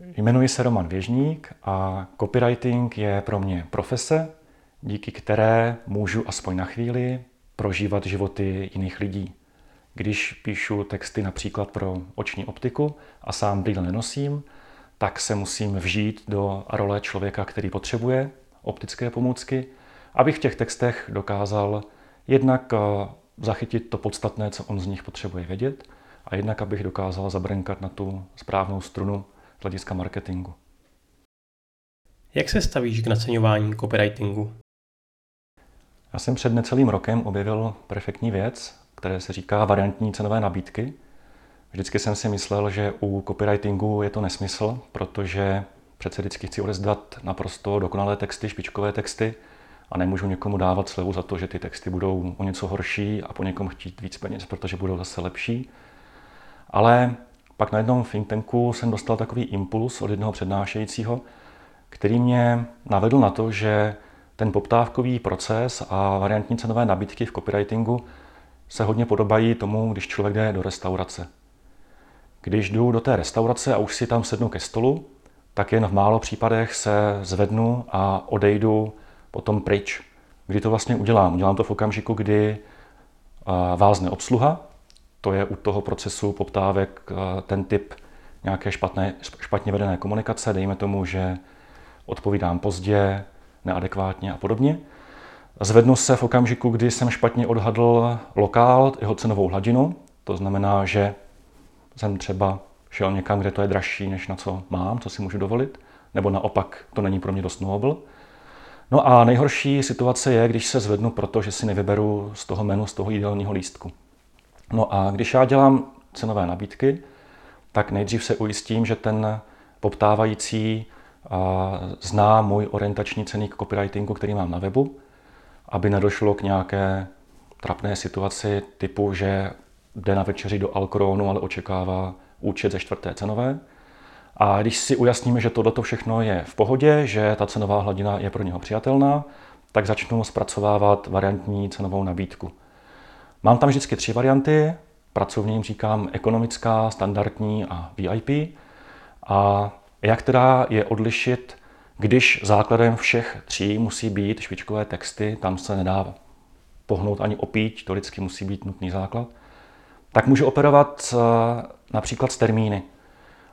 Jmenuji se Roman Věžník a copywriting je pro mě profese, díky které můžu aspoň na chvíli prožívat životy jiných lidí. Když píšu texty například pro oční optiku a sám brýle nenosím, tak se musím vžít do role člověka, který potřebuje optické pomůcky, abych v těch textech dokázal jednak eh, zachytit to podstatné, co on z nich potřebuje vědět, a jednak abych dokázal zabrnkat na tu správnou strunu z hlediska marketingu. Jak se stavíš k naceňování copywritingu? Já jsem před necelým rokem objevil perfektní věc, které se říká variantní cenové nabídky. Vždycky jsem si myslel, že u copywritingu je to nesmysl, protože přece vždycky chci odezdat naprosto dokonalé texty, špičkové texty a nemůžu někomu dávat slevu za to, že ty texty budou o něco horší a po někom chtít víc peněz, protože budou zase lepší. Ale pak na jednom think tanku jsem dostal takový impuls od jednoho přednášejícího, který mě navedl na to, že ten poptávkový proces a variantní cenové nabídky v copywritingu se hodně podobají tomu, když člověk jde do restaurace. Když jdu do té restaurace a už si tam sednu ke stolu, tak jen v málo případech se zvednu a odejdu potom pryč. Kdy to vlastně udělám? Udělám to v okamžiku, kdy vázne obsluha, to je u toho procesu poptávek ten typ nějaké špatné, špatně vedené komunikace, dejme tomu, že odpovídám pozdě, neadekvátně a podobně. Zvednu se v okamžiku, kdy jsem špatně odhadl lokál, jeho cenovou hladinu. To znamená, že jsem třeba šel někam, kde to je dražší, než na co mám, co si můžu dovolit, nebo naopak to není pro mě dost nobl. No a nejhorší situace je, když se zvednu, protože si nevyberu z toho menu, z toho jídelního lístku. No a když já dělám cenové nabídky, tak nejdřív se ujistím, že ten poptávající zná můj orientační ceník copywritingu, který mám na webu, aby nedošlo k nějaké trapné situaci typu, že jde na večeři do Alkronu, ale očekává účet ze čtvrté cenové. A když si ujasníme, že toto všechno je v pohodě, že ta cenová hladina je pro něho přijatelná, tak začnu zpracovávat variantní cenovou nabídku. Mám tam vždycky tři varianty. Pracovně jim říkám ekonomická, standardní a VIP. A jak teda je odlišit, když základem všech tří musí být špičkové texty, tam se nedá pohnout ani opít, to vždycky musí být nutný základ, tak můžu operovat eh, například s termíny.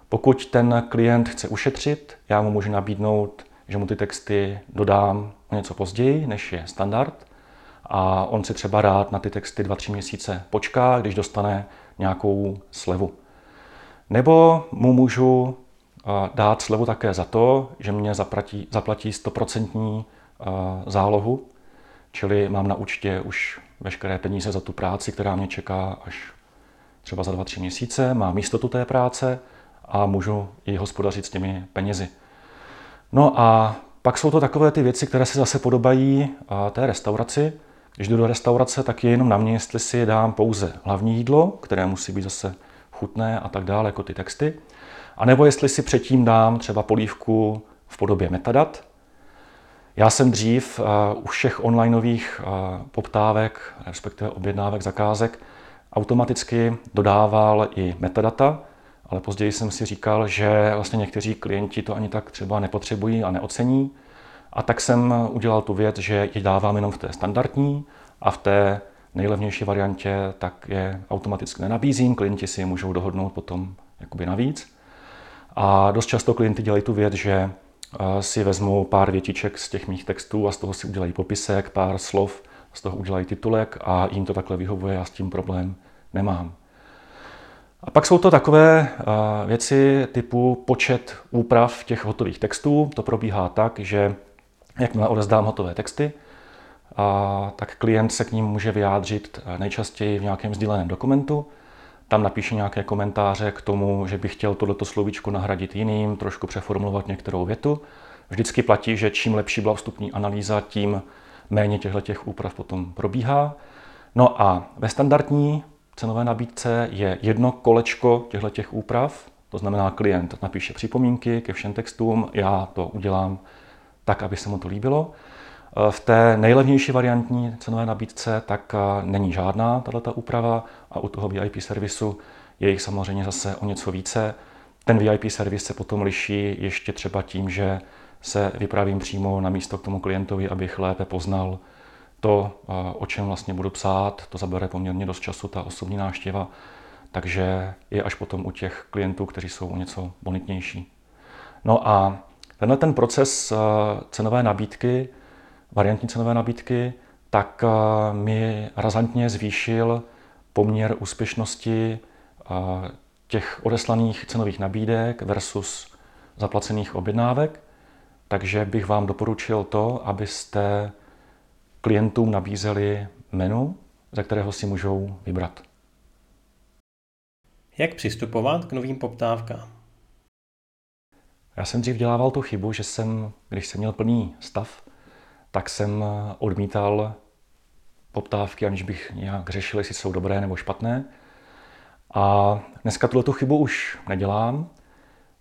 Pokud ten klient chce ušetřit, já mu můžu nabídnout, že mu ty texty dodám o něco později, než je standard, a on si třeba rád na ty texty 2-3 měsíce počká, když dostane nějakou slevu. Nebo mu můžu dát slevu také za to, že mě zaplatí, zaplatí 100% zálohu, čili mám na účtě už veškeré peníze za tu práci, která mě čeká až třeba za 2-3 měsíce, mám jistotu té práce a můžu i hospodařit s těmi penězi. No a pak jsou to takové ty věci, které se zase podobají té restauraci. Když jdu do restaurace, tak je jenom na mě, jestli si dám pouze hlavní jídlo, které musí být zase chutné a tak dále, jako ty texty. A nebo jestli si předtím dám třeba polívku v podobě metadat. Já jsem dřív uh, u všech onlineových uh, poptávek, respektive objednávek zakázek, automaticky dodával i metadata, ale později jsem si říkal, že vlastně někteří klienti to ani tak třeba nepotřebují a neocení. A tak jsem udělal tu věc, že ji dávám jenom v té standardní a v té nejlevnější variantě tak je automaticky nenabízím, klienti si je můžou dohodnout potom jakoby navíc. A dost často klienty dělají tu věc, že eh, si vezmou pár větiček z těch mých textů a z toho si udělají popisek, pár slov, z toho udělají titulek a jim to takhle vyhovuje, já s tím problém nemám. A pak jsou to takové eh, věci typu počet úprav těch hotových textů. To probíhá tak, že jakmile odezdám hotové texty, a tak klient se k ním může vyjádřit eh, nejčastěji v nějakém sdíleném dokumentu, tam napíše nějaké komentáře k tomu, že bych chtěl tohleto slovíčko nahradit jiným, trošku přeformulovat některou větu. Vždycky platí, že čím lepší byla vstupní analýza, tím méně těchto těch úprav potom probíhá. No a ve standardní cenové nabídce je jedno kolečko těchto těch úprav, to znamená, klient napíše připomínky ke všem textům, já to udělám tak, aby se mu to líbilo. V té nejlevnější variantní cenové nabídce tak není žádná tato úprava a u toho VIP servisu je jich samozřejmě zase o něco více, Ten VIP servis se potom liší ještě třeba tím, že se vypravím přímo na místo k tomu klientovi, abych lépe poznal to, o čem vlastně budu psát. To zabere poměrně dost času, ta osobní návštěva, takže je až potom u těch klientů, kteří jsou o něco bonitnější. No a tenhle ten proces cenové nabídky, variantní cenové nabídky, tak mi razantně zvýšil poměr úspěšnosti těch odeslaných cenových nabídek versus zaplacených objednávek. Takže bych vám doporučil to, abyste klientům nabízeli menu, ze kterého si můžou vybrat. Jak přistupovat k novým poptávkám? Já jsem dřív dělával tu chybu, že jsem, když jsem měl plný stav, tak jsem odmítal poptávky, aniž bych nějak řešil, jestli jsou dobré nebo špatné. A dneska tuto chybu už nedělám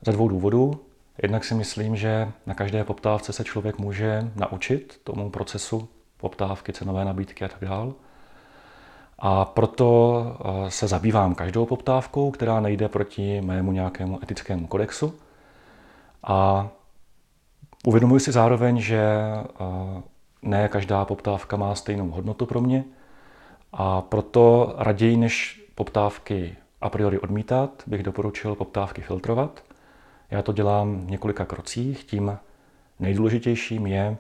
ze dvou důvodů. Jednak si myslím, že na každé poptávce se člověk může naučit tomu procesu poptávky, cenové nabídky a tak dále. A proto eh, se zabývám každou poptávkou, která nejde proti mému nějakému etickému kodexu. A uvědomuji si zároveň, že eh, ne každá poptávka má stejnou hodnotu pro mě. A proto raději, než poptávky a priori odmítat, bych doporučil poptávky filtrovat. Já to dělám v několika krocích. Tím nejdůležitějším je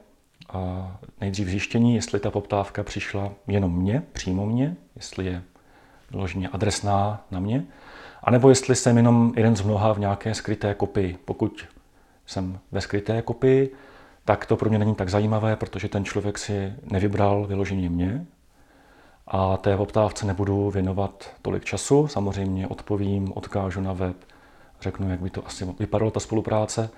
nejdřív zjištění, jestli ta poptávka přišla jenom mně, přímo mně, jestli je vyloženě adresná na mě, anebo jestli jsem jenom jeden z mnoha v nějaké skryté kopii. Pokud jsem ve skryté kopii, tak to pro mě není tak zajímavé, protože ten člověk si nevybral vyloženě mě, a té poptávce nebudu věnovat tolik času. Samozřejmě odpovím, odkážu na web, řeknu, jak by to asi vypadalo ta spolupráce.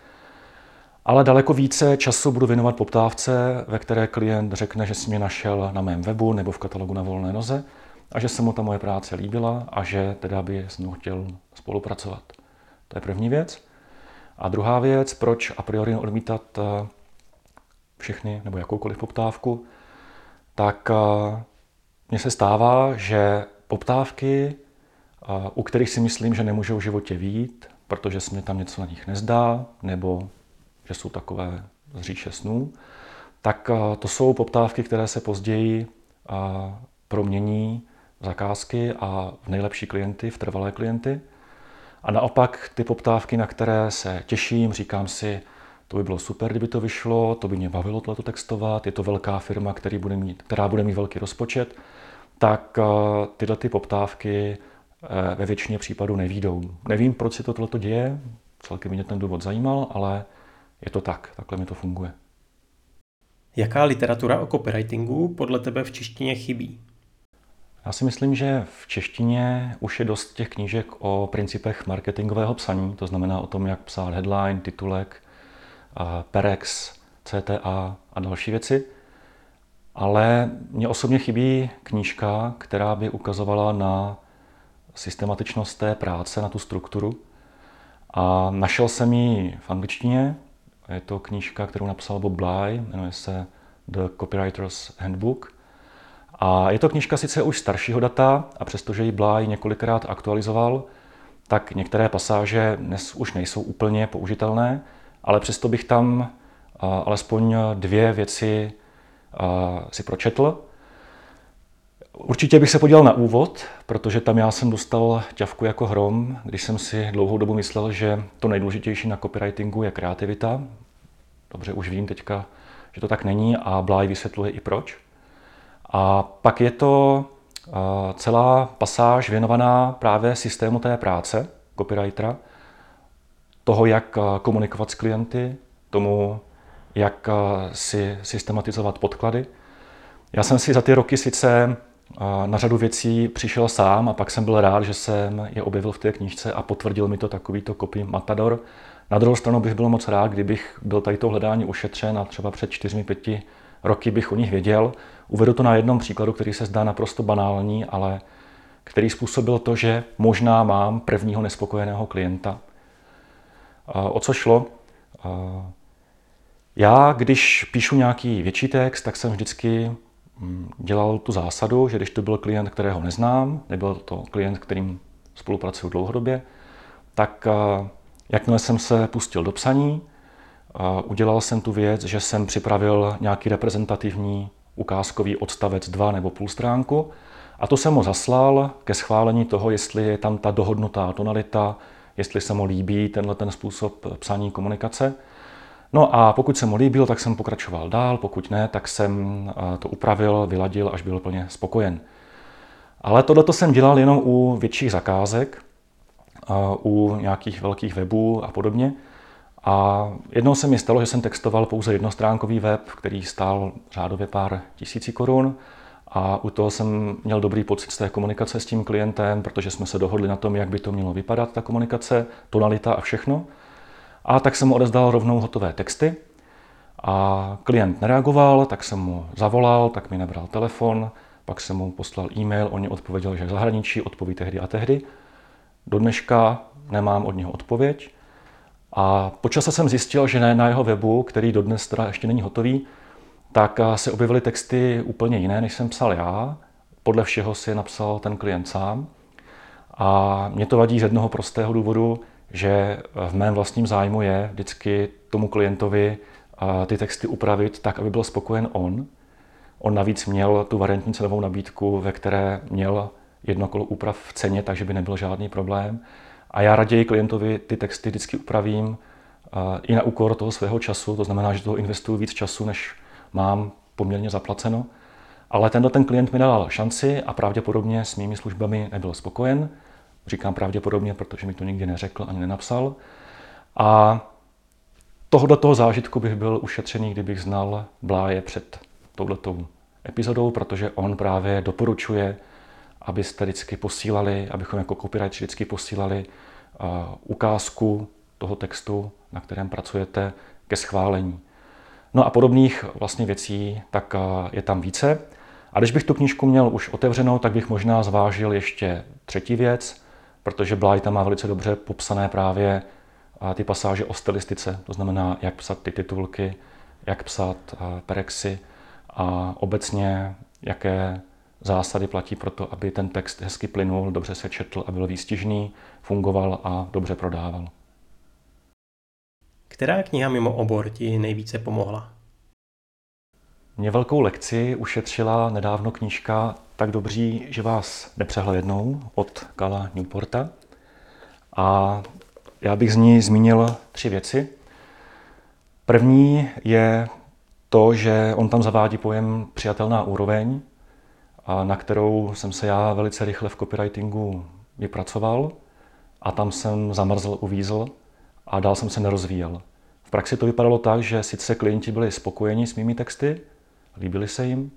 Ale daleko více času budu věnovat poptávce, ve které klient řekne, že si mě našel na mém webu nebo v katalogu na volné noze a že se mu ta moje práce líbila a že teda by s mnou chtěl spolupracovat. To je první věc. A druhá věc, proč a priori odmítat eh, všechny nebo jakoukoliv poptávku, tak eh, mně se stává, že poptávky, u kterých si myslím, že nemůžou v životě vít, protože se mi tam něco na nich nezdá, nebo že jsou takové z říše snů, tak to jsou poptávky, které se později promění v zakázky a v nejlepší klienty, v trvalé klienty. A naopak ty poptávky, na které se těším, říkám si, to by bylo super, kdyby to vyšlo, to by mě bavilo tohleto textovat, je to velká firma, který bude mít, která bude mít velký rozpočet, tak eh, tyhle ty poptávky eh, ve většině případů nevídou. Nevím, proč se to tohleto děje, celkem mě ten důvod zajímal, ale je to tak, takhle mi to funguje. Jaká literatura o copywritingu podle tebe v češtině chybí? Já si myslím, že v češtině už je dost těch knížek o principech marketingového psaní, to znamená o tom, jak psát headline, titulek, Perex, CTA a další věci. Ale mně osobně chybí knížka, která by ukazovala na systematičnost té práce, na tu strukturu. A našel jsem ji v angličtině. Je to knížka, kterou napsal Bob Bly, jmenuje se The Copywriter's Handbook. A je to knížka sice už staršího data, a přestože ji Bly několikrát aktualizoval, tak některé pasáže dnes už nejsou úplně použitelné, ale přesto bych tam alespoň dvě věci si pročetl. Určitě bych se podíval na úvod, protože tam já jsem dostal ťavku jako hrom, když jsem si dlouhou dobu myslel, že to nejdůležitější na copywritingu je kreativita. Dobře, už vím teďka, že to tak není a Bláj vysvětluje i proč. A pak je to celá pasáž věnovaná právě systému té práce copywritera, toho, jak komunikovat s klienty, tomu, jak si systematizovat podklady. Já jsem si za ty roky sice na řadu věcí přišel sám a pak jsem byl rád, že jsem je objevil v té knížce a potvrdil mi to takovýto copy Matador. Na druhou stranu bych byl moc rád, kdybych byl tady to hledání ušetřen a třeba před čtyřmi, pěti roky bych o nich věděl. Uvedu to na jednom příkladu, který se zdá naprosto banální, ale který způsobil to, že možná mám prvního nespokojeného klienta. Eh, o co šlo? Já, když píšu nějaký větší text, tak jsem vždycky mm, dělal tu zásadu, že když to byl klient, kterého neznám, nebyl to klient, kterým spolupracuju dlouhodobě, tak Jakmile jsem se pustil do psaní, udělal jsem tu věc, že jsem připravil nějaký reprezentativní ukázkový odstavec 2 nebo půl stránku a to jsem mu zaslal ke schválení toho, jestli je tam ta dohodnutá tonalita, jestli se mu líbí tenhle ten způsob psaní komunikace. No a pokud se mu líbil, tak jsem pokračoval dál, pokud ne, tak jsem to upravil, vyladil, až byl plně spokojen. Ale tohle jsem dělal jenom u větších zakázek, u nějakých velkých webů a podobně. A jednou se mi stalo, že jsem textoval pouze jednostránkový web, který stál řádově pár tisíci korun. A u toho jsem měl dobrý pocit z té komunikace s tím klientem, protože jsme se dohodli na tom, jak by to mělo vypadat, ta komunikace, tonalita a všechno. A tak jsem mu odezdal rovnou hotové texty. A klient nereagoval, tak jsem mu zavolal, tak mi nebral telefon, pak jsem mu poslal e-mail, on mi odpověděl, že v zahraničí, odpoví tehdy a tehdy. Do dneška nemám od něho odpověď. A po čase jsem zjistil, že na jeho webu, který dodnes teda ještě není hotový, tak se objevily texty úplně jiné, než jsem psal já. Podle všeho si je napsal ten klient sám. A mě to vadí z jednoho prostého důvodu, že v mém vlastním zájmu je vždycky tomu klientovi ty texty upravit tak, aby byl spokojen on. On navíc měl tu variantní cenovou nabídku, ve které měl jedno kolo úprav v ceně, takže by nebyl žádný problém. A já raději klientovi ty texty vždycky upravím i na úkor toho svého času, to znamená, že toho investuju víc času, než mám poměrně zaplaceno. Ale tenhle ten klient mi dal šanci a pravděpodobně s mými službami nebyl spokojen. Říkám pravděpodobně, protože mi to nikdy neřekl ani nenapsal. A tohoto toho zážitku bych byl ušetřený, kdybych znal Bláje před touhletou epizodou, protože on právě doporučuje, abyste vždycky posílali, abychom jako copyright vždycky posílali uh, ukázku toho textu, na kterém pracujete, ke schválení. No a podobných vlastně věcí tak uh, je tam více. A když bych tu knížku měl už otevřenou, tak bych možná zvážil ještě třetí věc, protože Bly tam má velice dobře popsané právě ty pasáže o stylistice, to znamená, jak psat ty titulky, jak psat perexy a obecně, jaké zásady platí pro to, aby ten text hezky plynul, dobře se četl a byl výstižný, fungoval a dobře prodával. Která kniha mimo obor ti nejvíce pomohla? Mě velkou lekci ušetřila nedávno knížka Tak dobří, že vás nepřehlednou od Kala Newporta. A já bych z ní zmínil tři věci. První je to, že on tam zavádí pojem přijatelná úroveň, a na kterou jsem se já velice rychle v copywritingu vypracoval a tam jsem zamrzl, uvízl a dál jsem se nerozvíjel. V praxi to vypadalo tak, že sice klienti byli spokojeni s mými texty, líbily se jim,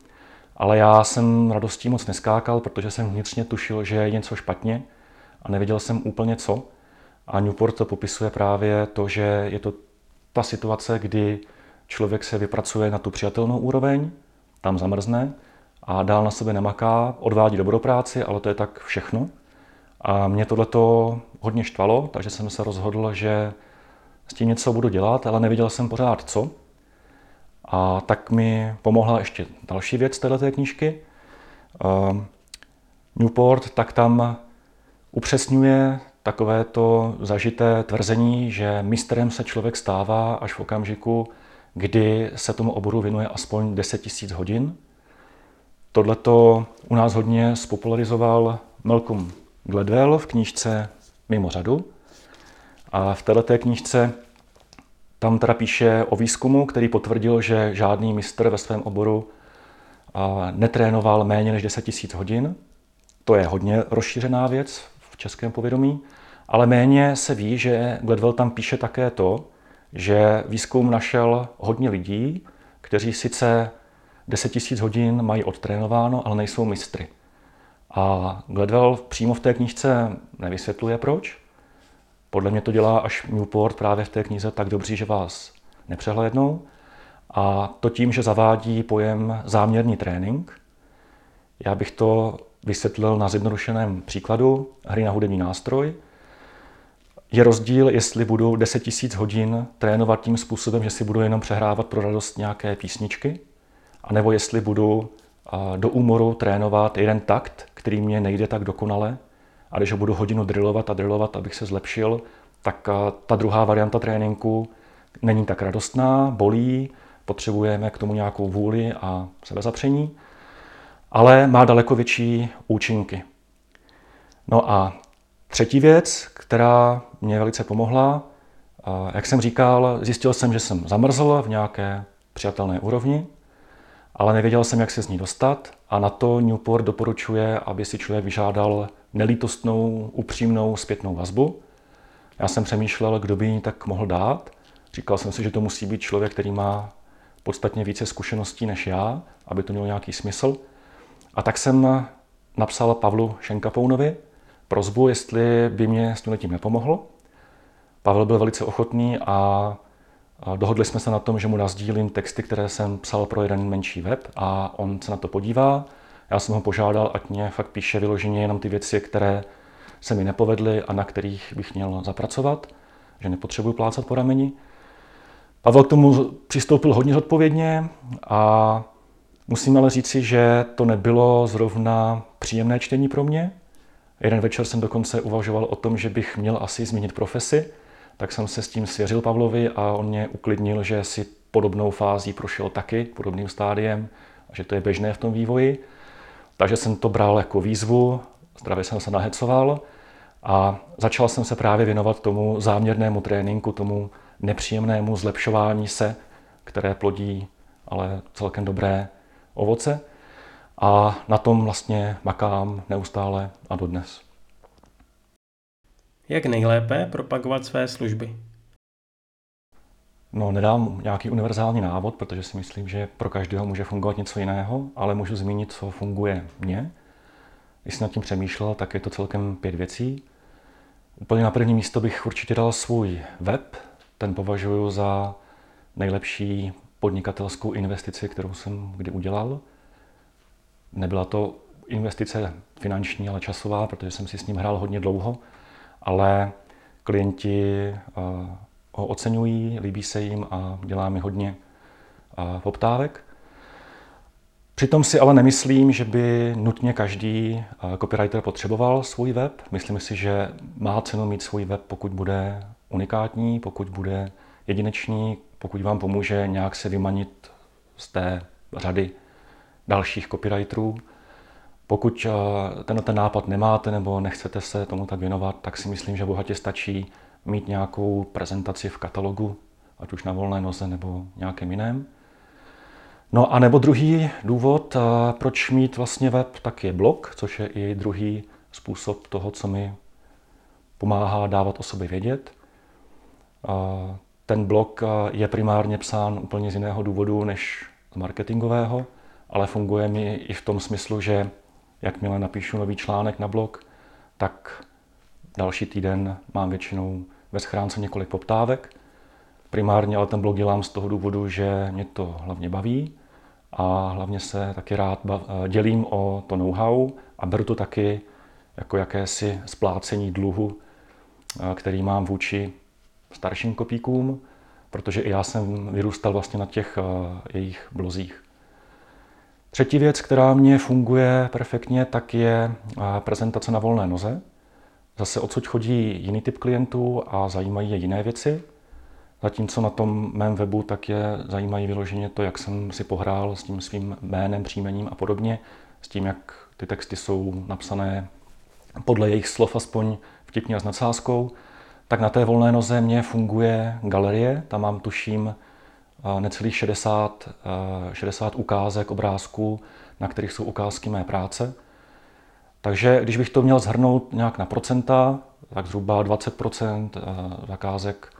ale já jsem radostí moc neskákal, protože jsem vnitřně tušil, že je něco špatně a nevěděl jsem úplně co. A Newport to popisuje právě to, že je to ta situace, kdy člověk se vypracuje na tu přijatelnou úroveň, tam zamrzne a dál na sebe nemaká, odvádí dobrou práci, ale to je tak všechno. A mě tohleto hodně štvalo, takže jsem se rozhodl, že s tím něco budu dělat, ale neviděl jsem pořád co. A tak mi pomohla ještě další věc této knížky. Ehm, Newport tak tam upřesňuje takové to zažité tvrzení, že mistrem se člověk stává až v okamžiku, kdy se tomu oboru věnuje aspoň 10 000 hodin. Tohle to u nás hodně spopularizoval Malcolm Gladwell v knížce Mimo řadu. A v této knížce tam teda píše o výzkumu, který potvrdil, že žádný mistr ve svém oboru netrénoval méně než 10 000 hodin. To je hodně rozšířená věc v českém povědomí, ale méně se ví, že Gladwell tam píše také to, že výzkum našel hodně lidí, kteří sice 10 000 hodin mají odtrénováno, ale nejsou mistry. A Gladwell přímo v té knížce nevysvětluje proč, podle mě to dělá až Newport právě v té knize tak dobří, že vás nepřehlédnou. A to tím, že zavádí pojem záměrný trénink. Já bych to vysvětlil na zjednodušeném příkladu hry na hudební nástroj. Je rozdíl, jestli budu 10 000 hodin trénovat tím způsobem, že si budu jenom přehrávat pro radost nějaké písničky, anebo jestli budu do úmoru trénovat jeden takt, který mě nejde tak dokonale, a když ho budu hodinu drillovat a drillovat, abych se zlepšil, tak ta druhá varianta tréninku není tak radostná, bolí, potřebujeme k tomu nějakou vůli a sebezapření, ale má daleko větší účinky. No a třetí věc, která mě velice pomohla, jak jsem říkal, zjistil jsem, že jsem zamrzl v nějaké přijatelné úrovni, ale nevěděl jsem, jak se z ní dostat a na to Newport doporučuje, aby si člověk vyžádal nelítostnou, upřímnou zpětnou vazbu. Já jsem přemýšlel, kdo by ji tak mohl dát. Říkal jsem si, že to musí být člověk, který má podstatně více zkušeností než já, aby to mělo nějaký smysl. A tak jsem napsal Pavlu Šenkapounovi prozbu, jestli by mě s tím nepomohl. Pavel byl velice ochotný a dohodli jsme se na tom, že mu nazdílím texty, které jsem psal pro jeden menší web a on se na to podívá. Já jsem ho požádal, ať mě fakt píše vyloženě jenom ty věci, které se mi nepovedly a na kterých bych měl zapracovat, že nepotřebuji plácat po rameni. Pavel k tomu přistoupil hodně zodpovědně a musím ale říci, že to nebylo zrovna příjemné čtení pro mě. Jeden večer jsem dokonce uvažoval o tom, že bych měl asi změnit profesi, tak jsem se s tím svěřil Pavlovi a on mě uklidnil, že si podobnou fází prošel taky, podobným stádiem, a že to je běžné v tom vývoji. Takže jsem to bral jako výzvu, zdravě jsem se nahecoval a začal jsem se právě věnovat tomu záměrnému tréninku, tomu nepříjemnému zlepšování se, které plodí ale celkem dobré ovoce. A na tom vlastně makám neustále a dodnes. Jak nejlépe propagovat své služby? No, nedám nějaký univerzální návod, protože si myslím, že pro každého může fungovat něco jiného, ale můžu zmínit, co funguje mně. Když jsem nad tím přemýšlel, tak je to celkem pět věcí. Úplně na první místo bych určitě dal svůj web. Ten považuji za nejlepší podnikatelskou investici, kterou jsem kdy udělal. Nebyla to investice finanční, ale časová, protože jsem si s ním hrál hodně dlouho, ale klienti eh, ho oceňují, líbí se jim a dělá mi hodně eh, poptávek. Přitom si ale nemyslím, že by nutně každý eh, copywriter potřeboval svůj web. Myslím si, že má cenu mít svůj web, pokud bude unikátní, pokud bude jedinečný, pokud vám pomůže nějak se vymanit z té řady dalších copywriterů. Pokud eh, ten, ten nápad nemáte nebo nechcete se tomu tak věnovat, tak si myslím, že bohatě stačí mít nějakou prezentaci v katalogu, ať už na volné noze nebo nějakém jiném. No a nebo druhý důvod, eh, proč mít vlastně web, tak je blog, což je i druhý způsob toho, co mi pomáhá dávat o sobě vědět. Eh, ten blog je primárně psán úplně z jiného důvodu než z marketingového, ale funguje mi i v tom smyslu, že jakmile napíšu nový článek na blog, tak další týden mám většinou ve schránce několik poptávek. Primárně ale ten blog dělám z toho důvodu, že mě to hlavně baví a hlavně se taky rád dělím o to know-how a beru to taky jako jakési splácení dluhu, který mám vůči starším kopíkům, protože i já jsem vyrůstal vlastně na těch jejich blozích. Třetí věc, která mě funguje perfektně, tak je prezentace na volné noze. Zase odsud chodí jiný typ klientů a zajímají je jiné věci. Zatímco na tom mém webu tak je zajímají vyloženě to, jak jsem si pohrál s tím svým jménem, příjmením a podobně, s tím, jak ty texty jsou napsané podle jejich slov aspoň vtipně a s nadsázkou, tak na té volné noze mě funguje galerie. Tam mám, tuším, necelých 60, 60 ukázek obrázků, na kterých jsou ukázky mé práce. Takže když bych to měl zhrnout nějak na procenta, tak zhruba 20% zakázek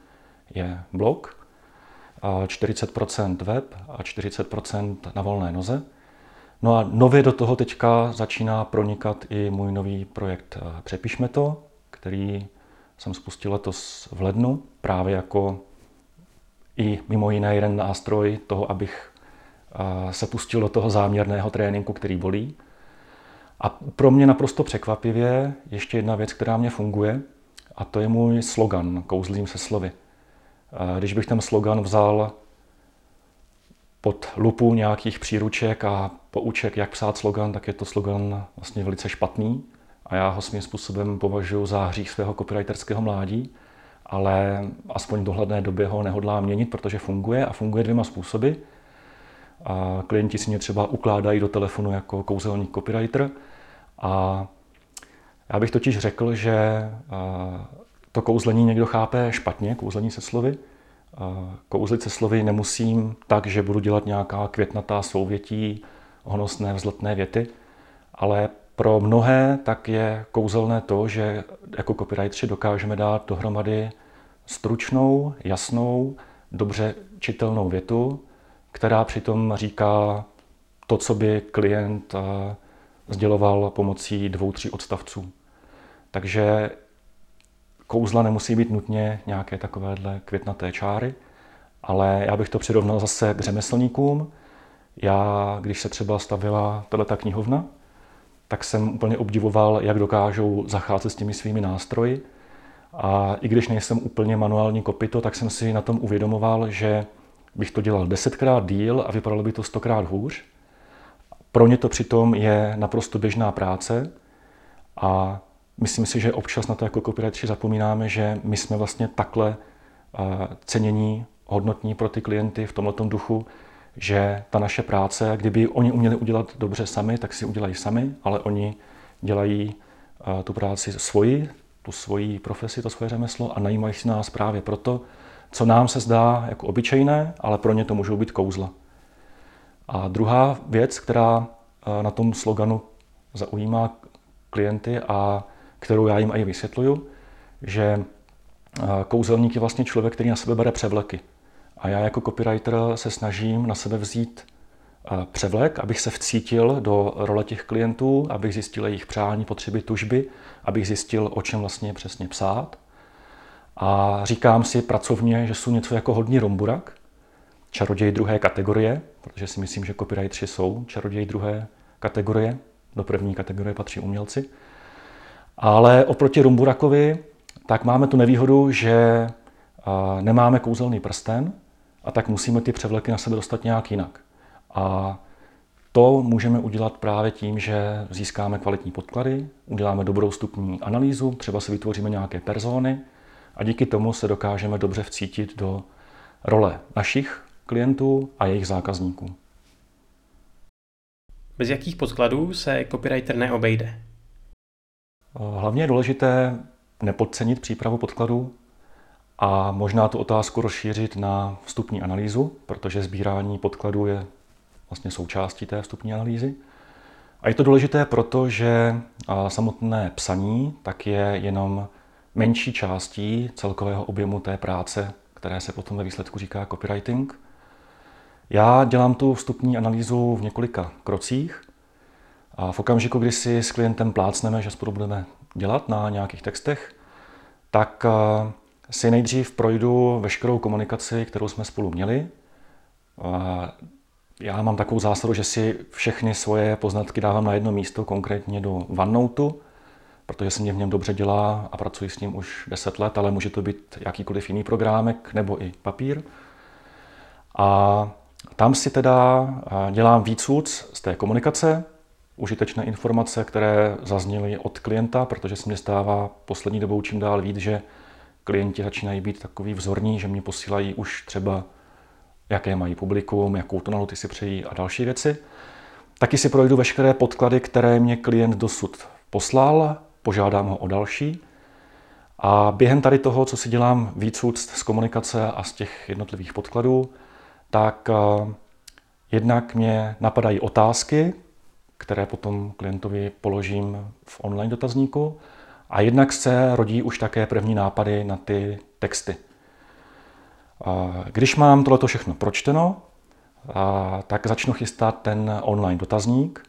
je blog, 40% web a 40% na volné noze. No a nově do toho teďka začíná pronikat i můj nový projekt Přepišme to, který jsem spustil letos v lednu právě jako i mimo jiné jeden nástroj toho, abych se pustil do toho záměrného tréninku, který bolí. A pro mě naprosto překvapivě ještě jedna věc, která mě funguje, a to je můj slogan, kouzlím se slovy. Když bych ten slogan vzal pod lupu nějakých příruček a pouček, jak psát slogan, tak je to slogan vlastně velice špatný a já ho svým způsobem považuji za hřích svého copywriterského mládí ale aspoň v dohledné době ho nehodlá měnit, protože funguje a funguje dvěma způsoby. A klienti si mě třeba ukládají do telefonu jako kouzelný copywriter a já bych totiž řekl, že to kouzlení někdo chápe špatně, kouzlení se slovy. Kouzlit se slovy nemusím tak, že budu dělat nějaká květnatá souvětí, honosné, vzletné věty, ale pro mnohé tak je kouzelné to, že jako copywriteri dokážeme dát dohromady stručnou, jasnou, dobře čitelnou větu, která přitom říká to, co by klient eh, sděloval pomocí dvou, tří odstavců. Takže kouzla nemusí být nutně nějaké takovéhle květnaté čáry, ale já bych to přirovnal zase k řemeslníkům. Já, když se třeba stavila tato knihovna, tak jsem úplně obdivoval, jak dokážou zacházet s těmi svými nástroji. A i když nejsem úplně manuální kopito, tak jsem si na tom uvědomoval, že bych to dělal desetkrát díl a vypadalo by to stokrát hůř. Pro ně to přitom je naprosto běžná práce a myslím si, že občas na to jako copywriteri zapomínáme, že my jsme vlastně takhle cenění, hodnotní pro ty klienty v tomto duchu, že ta naše práce, kdyby oni uměli udělat dobře sami, tak si udělají sami, ale oni dělají tu práci svoji, tu svoji profesi, to svoje řemeslo a najímají si nás právě proto, co nám se zdá jako obyčejné, ale pro ně to můžou být kouzla. A druhá věc, která na tom sloganu zaujímá klienty a kterou já jim i vysvětluju, že kouzelník je vlastně člověk, který na sebe bere převleky. A já jako copywriter se snažím na sebe vzít převlek, abych se vcítil do role těch klientů, abych zjistil jejich přání, potřeby, tužby, abych zjistil, o čem vlastně přesně psát. A říkám si pracovně, že jsou něco jako hodný romburak, čaroděj druhé kategorie, protože si myslím, že copywriteri jsou čaroděj druhé kategorie. Do první kategorie patří umělci. Ale oproti rumburakovi, tak máme tu nevýhodu, že nemáme kouzelný prsten, a tak musíme ty převleky na sebe dostat nějak jinak. A to můžeme udělat právě tím, že získáme kvalitní podklady, uděláme dobrou stupní analýzu, třeba si vytvoříme nějaké persony a díky tomu se dokážeme dobře vcítit do role našich klientů a jejich zákazníků. Bez jakých podkladů se copywriter neobejde? Hlavně je důležité nepodcenit přípravu podkladů, a možná tu otázku rozšířit na vstupní analýzu, protože sbírání podkladů je vlastně součástí té vstupní analýzy. A je to důležité proto, že samotné psaní tak je jenom menší částí celkového objemu té práce, které se potom ve výsledku říká copywriting. Já dělám tu vstupní analýzu v několika krocích. A v okamžiku, kdy si s klientem plácneme, že spolu budeme dělat na nějakých textech, tak si nejdřív projdu veškerou komunikaci, kterou jsme spolu měli. Já mám takovou zásadu, že si všechny svoje poznatky dávám na jedno místo, konkrétně do OneNote, protože se mě v něm dobře dělá a pracuji s ním už 10 let, ale může to být jakýkoliv jiný programek nebo i papír. A tam si teda dělám výcud z té komunikace, užitečné informace, které zazněly od klienta, protože se mě stává poslední dobou čím dál víc, že klienti začínají být takový vzorní, že mě posílají už třeba, jaké mají publikum, jakou tonalitu si přejí a další věci. Taky si projdu veškeré podklady, které mě klient dosud poslal, požádám ho o další. A během tady toho, co si dělám víc z komunikace a z těch jednotlivých podkladů, tak eh, jednak mě napadají otázky, které potom klientovi položím v online dotazníku. A jednak se rodí už také první nápady na ty texty. Když mám tohleto všechno pročteno, tak začnu chystat ten online dotazník.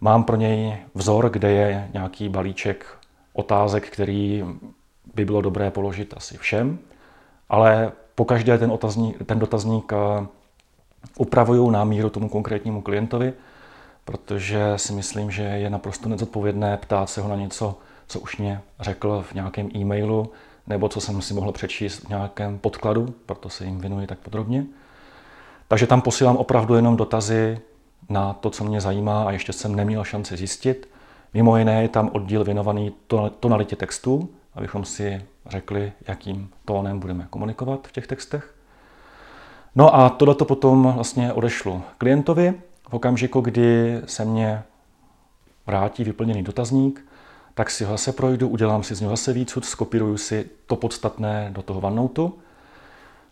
Mám pro něj vzor, kde je nějaký balíček otázek, který by bylo dobré položit asi všem, ale pokaždé ten, otazník, ten dotazník upravuju na míru tomu konkrétnímu klientovi, protože si myslím, že je naprosto nezodpovědné ptát se ho na něco, co už mě řekl v nějakém e-mailu, nebo co jsem si mohl přečíst v nějakém podkladu, proto se jim věnuji tak podrobně. Takže tam posílám opravdu jenom dotazy na to, co mě zajímá a ještě jsem neměl šanci zjistit. Mimo jiné je tam oddíl věnovaný tonalitě textu, abychom si řekli, jakým tónem budeme komunikovat v těch textech. No a tohle to potom vlastně odešlo klientovi v okamžiku, kdy se mě vrátí vyplněný dotazník, tak si ho zase projdu, udělám si z něho zase výcud, skopíruju si to podstatné do toho OneNote.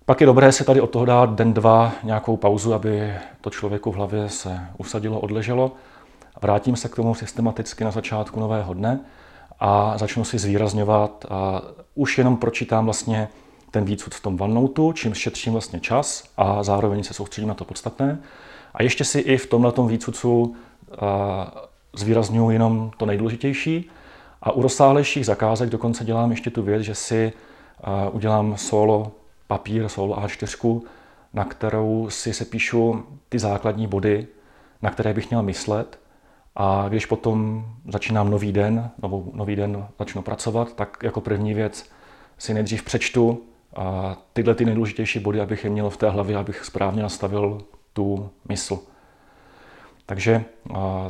Pak je dobré se tady od toho dát den, dva nějakou pauzu, aby to člověku v hlavě se usadilo, odleželo. Vrátím se k tomu systematicky na začátku nového dne a začnu si zvýrazňovat a už jenom pročítám vlastně ten výcud v tom OneNote, čím šetřím vlastně čas a zároveň se soustředím na to podstatné. A ještě si i v tomhle výcudcu zvýraznuju jenom to nejdůležitější. A u rozsáhlejších zakázek dokonce dělám ještě tu věc, že si udělám solo papír, solo A4, na kterou si sepíšu ty základní body, na které bych měl myslet. A když potom začínám nový den, novou, nový den začnu pracovat, tak jako první věc si nejdřív přečtu a tyhle ty nejdůležitější body, abych je měl v té hlavě, abych správně nastavil tu mysl. Takže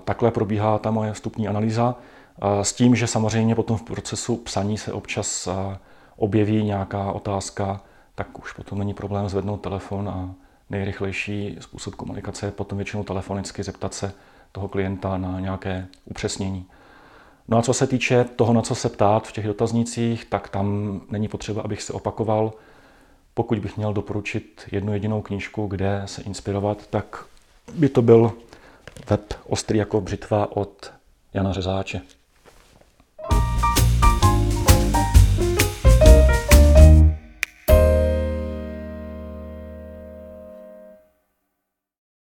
takhle probíhá ta moje vstupní analýza s tím, že samozřejmě potom v procesu psaní se občas objeví nějaká otázka, tak už potom není problém zvednout telefon a nejrychlejší způsob komunikace je potom většinou telefonicky zeptat se toho klienta na nějaké upřesnění. No a co se týče toho, na co se ptát v těch dotaznících, tak tam není potřeba, abych se opakoval. Pokud bych měl doporučit jednu jedinou knížku, kde se inspirovat, tak by to byl web Ostrý jako břitva od Jana Řezáče.